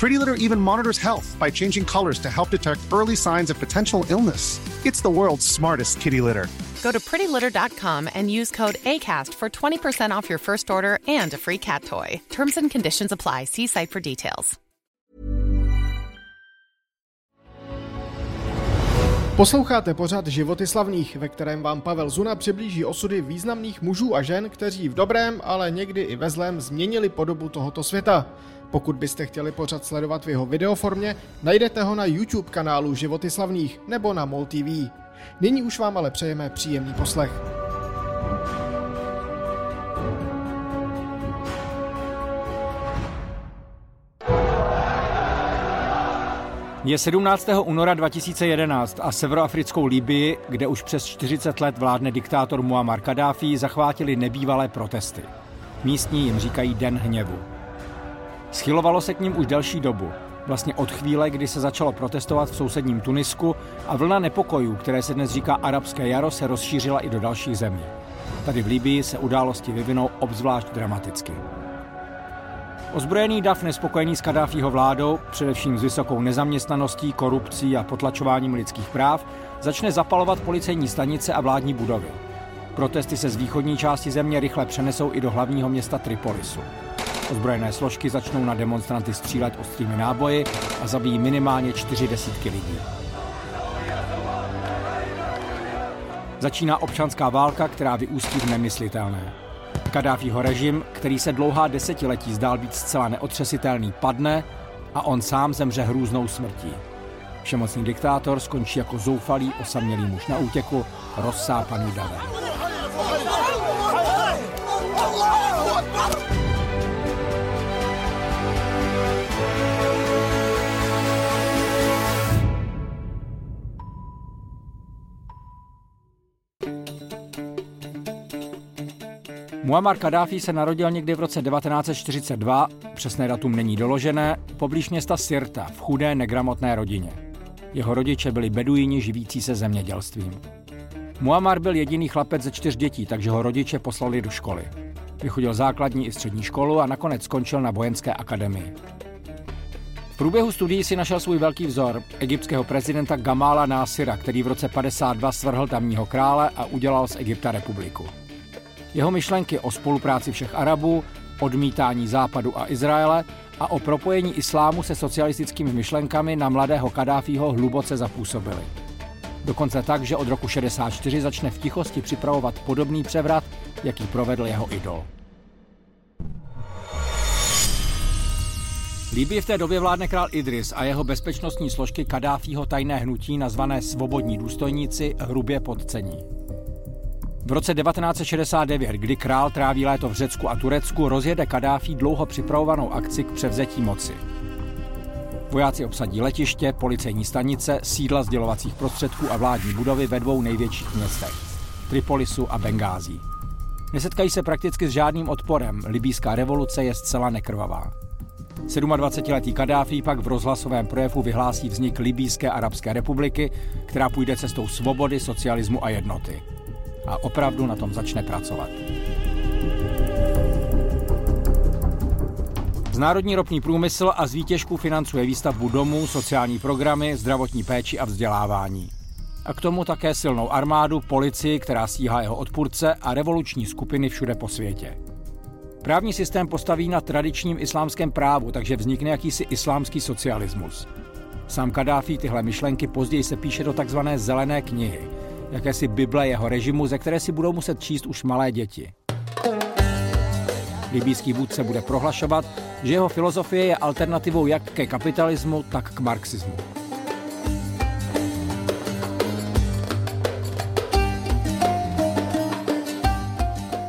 Pretty Litter even monitors health by changing colors to help detect early signs of potential illness. It's the world's smartest kitty litter. Go to prettylitter.com and use code ACAST for 20% off your first order and a free cat toy. Terms and conditions apply. See site for details. Posloucháte pořád Životy slavných, ve kterém vám Pavel Zuna přiblíží osudy významných mužů a žen, kteří v dobrém, ale někdy i ve zlém změnili podobu tohoto světa. Pokud byste chtěli pořád sledovat v jeho videoformě, najdete ho na YouTube kanálu Životy slavných nebo na MOL TV. Nyní už vám ale přejeme příjemný poslech. Je 17. února 2011 a severoafrickou Libii, kde už přes 40 let vládne diktátor Muammar Kadáfi, zachvátili nebývalé protesty. Místní jim říkají Den hněvu. Schylovalo se k ním už delší dobu, vlastně od chvíle, kdy se začalo protestovat v sousedním Tunisku a vlna nepokojů, které se dnes říká arabské jaro, se rozšířila i do dalších zemí. Tady v Libii se události vyvinou obzvlášť dramaticky. Ozbrojený dav nespokojený s Kadáfího vládou, především s vysokou nezaměstnaností, korupcí a potlačováním lidských práv, začne zapalovat policejní stanice a vládní budovy. Protesty se z východní části země rychle přenesou i do hlavního města Tripolisu. Ozbrojené složky začnou na demonstranty střílet ostrými náboji a zabijí minimálně čtyři desítky lidí. Začíná občanská válka, která vyústí v nemyslitelné. Kadáfího režim, který se dlouhá desetiletí zdál být zcela neotřesitelný, padne a on sám zemře hrůznou smrtí. Všemocný diktátor skončí jako zoufalý, osamělý muž na útěku, rozsápaný davem. Muammar Kadáfi se narodil někdy v roce 1942, přesné datum není doložené, poblíž města Sirta v chudé negramotné rodině. Jeho rodiče byli beduíni živící se zemědělstvím. Muammar byl jediný chlapec ze čtyř dětí, takže ho rodiče poslali do školy. Vychodil základní i střední školu a nakonec skončil na vojenské akademii. V průběhu studií si našel svůj velký vzor, egyptského prezidenta Gamala Násira, který v roce 52 svrhl tamního krále a udělal z Egypta republiku. Jeho myšlenky o spolupráci všech Arabů, odmítání Západu a Izraele a o propojení islámu se socialistickými myšlenkami na mladého Kadáfího hluboce zapůsobily. Dokonce tak, že od roku 64 začne v tichosti připravovat podobný převrat, jaký provedl jeho idol. Líbí v té době vládne král Idris a jeho bezpečnostní složky Kadáfího tajné hnutí nazvané Svobodní důstojníci hrubě podcení. V roce 1969, kdy král tráví léto v Řecku a Turecku, rozjede Kadáfi dlouho připravovanou akci k převzetí moci. Vojáci obsadí letiště, policejní stanice, sídla sdělovacích prostředků a vládní budovy ve dvou největších městech Tripolisu a Bengází. Nesetkají se prakticky s žádným odporem, libýská revoluce je zcela nekrvavá. 27-letý Kadáfi pak v rozhlasovém projevu vyhlásí vznik Libýské arabské republiky, která půjde cestou svobody, socialismu a jednoty. A opravdu na tom začne pracovat. Národní ropný průmysl a z výtěžku financuje výstavbu domů, sociální programy, zdravotní péči a vzdělávání. A k tomu také silnou armádu, policii, která stíhá jeho odpůrce a revoluční skupiny všude po světě. Právní systém postaví na tradičním islámském právu, takže vznikne jakýsi islámský socialismus. Sám Kadáfi tyhle myšlenky později se píše do takzvané zelené knihy, jakési Bible jeho režimu, ze které si budou muset číst už malé děti. Libýský vůdce bude prohlašovat, že jeho filozofie je alternativou jak ke kapitalismu, tak k marxismu.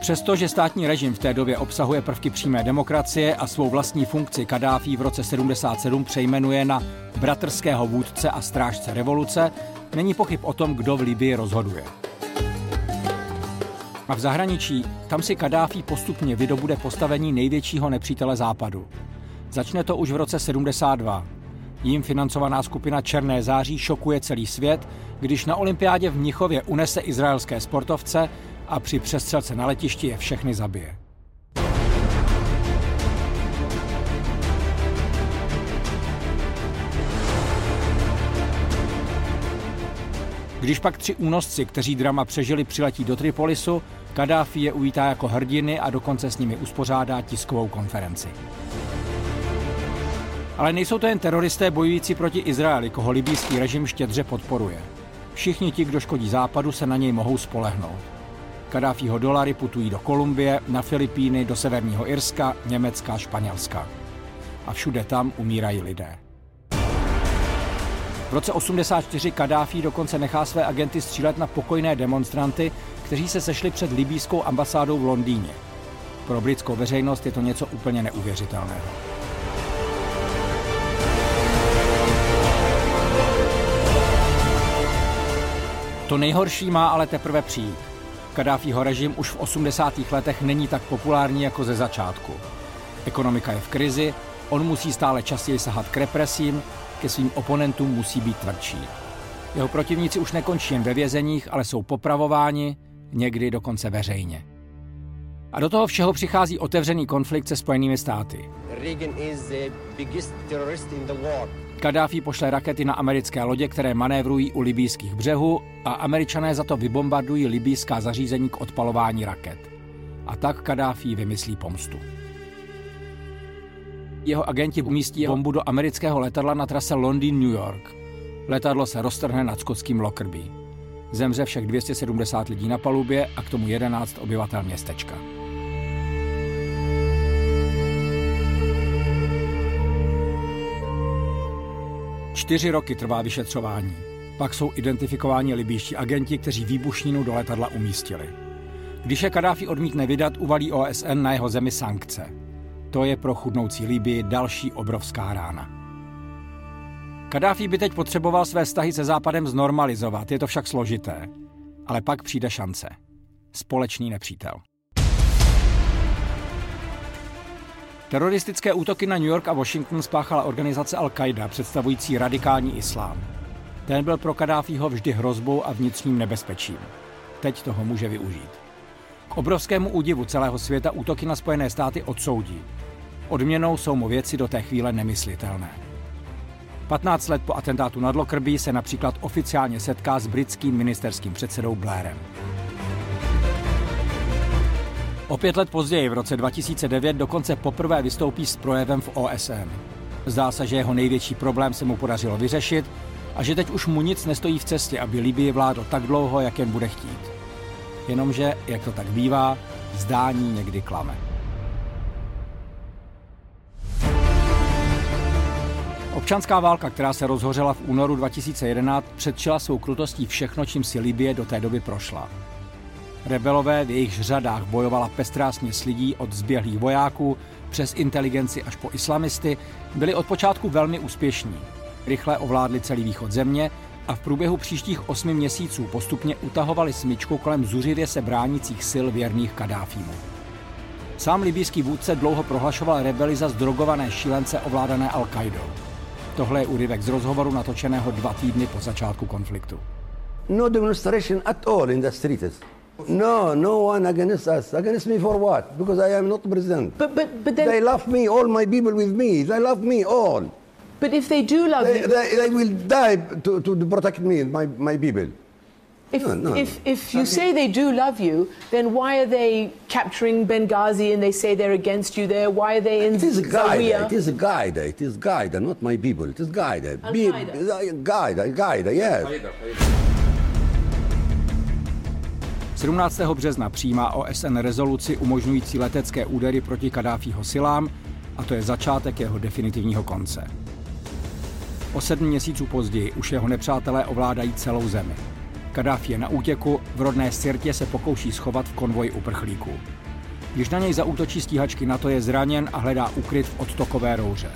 Přestože státní režim v té době obsahuje prvky přímé demokracie a svou vlastní funkci Kadáfi v roce 77 přejmenuje na bratrského vůdce a strážce revoluce, není pochyb o tom, kdo v Libii rozhoduje. A v zahraničí, tam si Kadáfi postupně vydobude postavení největšího nepřítele západu. Začne to už v roce 72. Jím financovaná skupina Černé září šokuje celý svět, když na olympiádě v Mnichově unese izraelské sportovce a při přestřelce na letišti je všechny zabije. Když pak tři únosci, kteří drama přežili, přiletí do Tripolisu, Kadáfi je uvítá jako hrdiny a dokonce s nimi uspořádá tiskovou konferenci. Ale nejsou to jen teroristé bojující proti Izraeli, koho libýský režim štědře podporuje. Všichni ti, kdo škodí západu, se na něj mohou spolehnout. Kadáfího dolary putují do Kolumbie, na Filipíny, do Severního Irska, Německa, Španělska. A všude tam umírají lidé. V roce 84 Kadáfi dokonce nechá své agenty střílet na pokojné demonstranty, kteří se sešli před libýskou ambasádou v Londýně. Pro britskou veřejnost je to něco úplně neuvěřitelného. To nejhorší má ale teprve přijít. Kadáfího režim už v 80. letech není tak populární jako ze začátku. Ekonomika je v krizi, on musí stále častěji sahat k represím, ke svým oponentům musí být tvrdší. Jeho protivníci už nekončí jen ve vězeních, ale jsou popravováni, někdy dokonce veřejně. A do toho všeho přichází otevřený konflikt se Spojenými státy. Kadáfi pošle rakety na americké lodě, které manévrují u libýských břehů a američané za to vybombardují libýská zařízení k odpalování raket. A tak Kadáfi vymyslí pomstu. Jeho agenti umístí bombu do amerického letadla na trase Londýn-New York. Letadlo se roztrhne nad skotským Lockerbie. Zemře všech 270 lidí na palubě a k tomu 11 obyvatel městečka. Čtyři roky trvá vyšetřování. Pak jsou identifikováni libýští agenti, kteří výbušninu do letadla umístili. Když je Kadáfi odmítne vydat, uvalí OSN na jeho zemi sankce. To je pro chudnoucí Libii další obrovská rána. Kadáfi by teď potřeboval své vztahy se Západem znormalizovat, je to však složité. Ale pak přijde šance. Společný nepřítel. Teroristické útoky na New York a Washington spáchala organizace Al-Qaida, představující radikální islám. Ten byl pro Kadáfího vždy hrozbou a vnitřním nebezpečím. Teď toho může využít. Obrovskému údivu celého světa útoky na Spojené státy odsoudí. Odměnou jsou mu věci do té chvíle nemyslitelné. 15 let po atentátu nad Lockerbie se například oficiálně setká s britským ministerským předsedou Blairem. O pět let později, v roce 2009, dokonce poprvé vystoupí s projevem v OSN. Zdá se, že jeho největší problém se mu podařilo vyřešit a že teď už mu nic nestojí v cestě, aby Libii vládl tak dlouho, jak jen bude chtít. Jenomže, jak to tak bývá, zdání někdy klame. Občanská válka, která se rozhořela v únoru 2011, předčila svou krutostí všechno, čím si Libie do té doby prošla. Rebelové v jejich řadách bojovala pestrá směs lidí od zběhlých vojáků přes inteligenci až po islamisty, byli od počátku velmi úspěšní. Rychle ovládli celý východ země a v průběhu příštích osmi měsíců postupně utahovali smyčku kolem zuřivě se bránících sil věrných Kadáfímu. Sám libýský vůdce dlouho prohlašoval rebeli za zdrogované šílence ovládané Al-Qaidou. Tohle je úryvek z rozhovoru natočeného dva týdny po začátku konfliktu. No demonstration at all in the streets. No, no one against us. Against me for what? Because I am not president. But but but then. They love me, all my people with me. They love me all. But if they do love They, you, they, they will die to, to protect me, and my, my people. if, no, no. if if you say they do love you, then why are they capturing Benghazi and they say they're against you there? Why are they in It is a guide. Zawiya? It is a guide. It is guide, not my people. It is guide. Be- Al-Qaeda. Uh, guide, guide, yes. 17. března přijímá OSN rezoluci umožňující letecké údery proti Kadáfího silám a to je začátek jeho definitivního konce. O sedm měsíců později už jeho nepřátelé ovládají celou zemi. Kadáfi je na útěku, v rodné Sirtě se pokouší schovat v konvoji uprchlíků. Když na něj zaútočí stíhačky NATO je zraněn a hledá úkryt v odtokové rouře.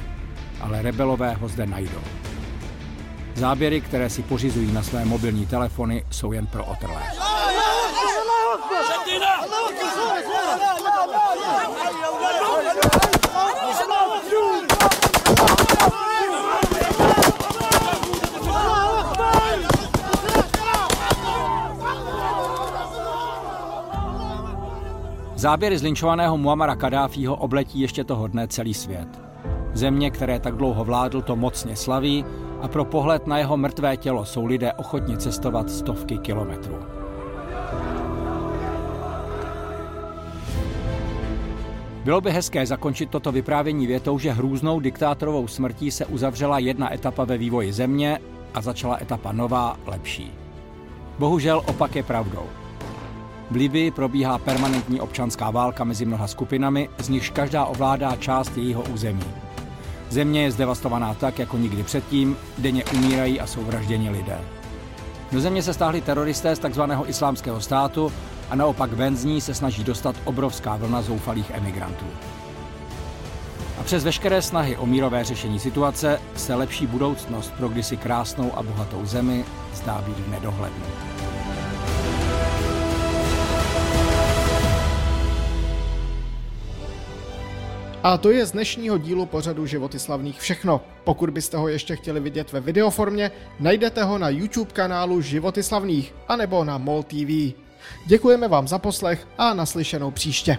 Ale rebelové ho zde najdou. Záběry, které si pořizují na své mobilní telefony, jsou jen pro otrlé. Záběry zlinčovaného Muamara Kadáfího obletí ještě toho dne celý svět. Země, které tak dlouho vládl, to mocně slaví a pro pohled na jeho mrtvé tělo jsou lidé ochotni cestovat stovky kilometrů. Bylo by hezké zakončit toto vyprávění větou, že hrůznou diktátorovou smrtí se uzavřela jedna etapa ve vývoji země a začala etapa nová, lepší. Bohužel opak je pravdou. V Libii probíhá permanentní občanská válka mezi mnoha skupinami, z nichž každá ovládá část jejího území. Země je zdevastovaná tak, jako nikdy předtím, denně umírají a jsou vražděni lidé. Do země se stáhli teroristé z tzv. islámského státu a naopak ven z ní se snaží dostat obrovská vlna zoufalých emigrantů. A přes veškeré snahy o mírové řešení situace se lepší budoucnost pro kdysi krásnou a bohatou zemi zdá být v nedohlednu. A to je z dnešního dílu pořadu Životy slavných všechno. Pokud byste ho ještě chtěli vidět ve videoformě, najdete ho na YouTube kanálu Životy slavných anebo na MOL TV. Děkujeme vám za poslech a naslyšenou příště.